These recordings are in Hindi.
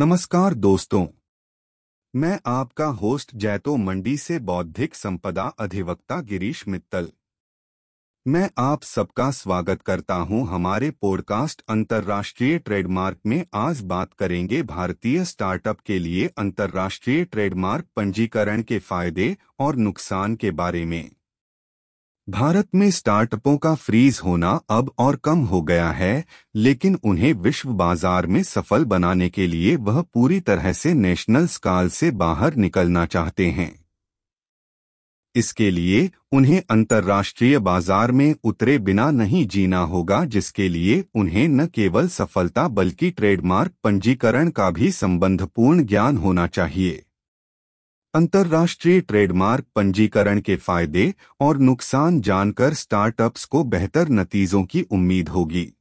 नमस्कार दोस्तों। मैं आपका होस्ट जैतो मंडी से बौद्धिक संपदा अधिवक्ता गिरीश मित्तल। मैं आप सबका स्वागत करता हूँ हमारे पॉडकास्ट अंतर्राष्ट्रीय ट्रेडमार्क में। आज बात करेंगे भारतीय स्टार्टअप के लिए अंतर्राष्ट्रीय ट्रेडमार्क पंजीकरण के फ़ायदे और नुकसान के बारे में। भारत में स्टार्टअपों का फ्रीज होना अब और कम हो गया है, लेकिन उन्हें विश्व बाज़ार में सफल बनाने के लिए वह पूरी तरह से नेशनल स्काल से बाहर निकलना चाहते हैं। इसके लिए उन्हें अंतर्राष्ट्रीय बाज़ार में उतरे बिना नहीं जीना होगा, जिसके लिए उन्हें न केवल सफलता बल्कि ट्रेडमार्क पंजीकरण का भी संबंधपूर्ण ज्ञान होना चाहिए। अंतर्राष्ट्रीय ट्रेडमार्क पंजीकरण के फ़ायदे और नुकसान जानकर स्टार्टअप्स को बेहतर नतीजों की उम्मीद होगी।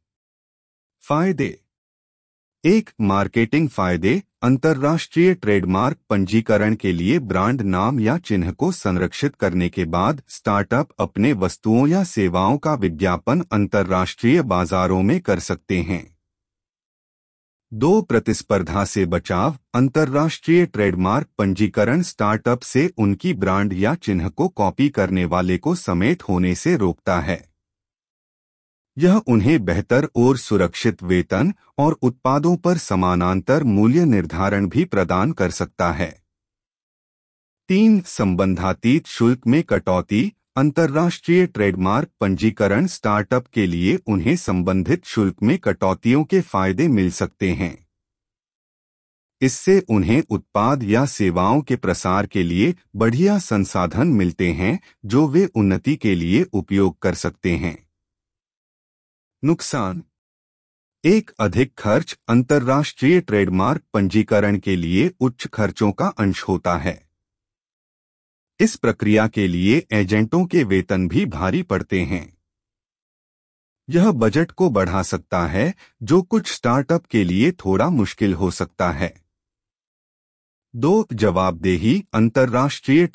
फ़ायदे। एक, मार्केटिंग फ़ायदे। अंतर्राष्ट्रीय ट्रेडमार्क पंजीकरण के लिए ब्रांड नाम या चिन्ह को संरक्षित करने के बाद स्टार्टअप अपने वस्तुओं या सेवाओं का विज्ञापन अंतर्राष्ट्रीय बाजारों में कर सकते हैं। दो प्रतिस्पर्धा से बचाव, अंतर्राष्ट्रीय ट्रेडमार्क पंजीकरण स्टार्टअप से उनकी ब्रांड या चिन्ह को कॉपी करने वाले को समेत होने से रोकता है। यह उन्हें बेहतर और सुरक्षित वेतन और उत्पादों पर समानांतर मूल्य निर्धारण भी प्रदान कर सकता है। तीन संबंधातीत शुल्क में कटौती अंतर्राष्ट्रीय ट्रेडमार्क पंजीकरण स्टार्टअप के लिए उन्हें संबंधित शुल्क में कटौतियों के फ़ायदे मिल सकते हैं। इससे उन्हें उत्पाद या सेवाओं के प्रसार के लिए बढ़िया संसाधन मिलते हैं, जो वे उन्नति के लिए उपयोग कर सकते हैं। नुकसान। एक अधिक खर्च अंतर्राष्ट्रीय ट्रेडमार्क पंजीकरण के लिए उच्च खर्चों का अंश होता है। इस प्रक्रिया के लिए एजेंटों के वेतन भी भारी पड़ते हैं। यह बजट को बढ़ा सकता है, जो कुछ स्टार्टअप के लिए थोड़ा मुश्किल हो सकता है। दो जवाबदेही अंतर्राष्ट्रीय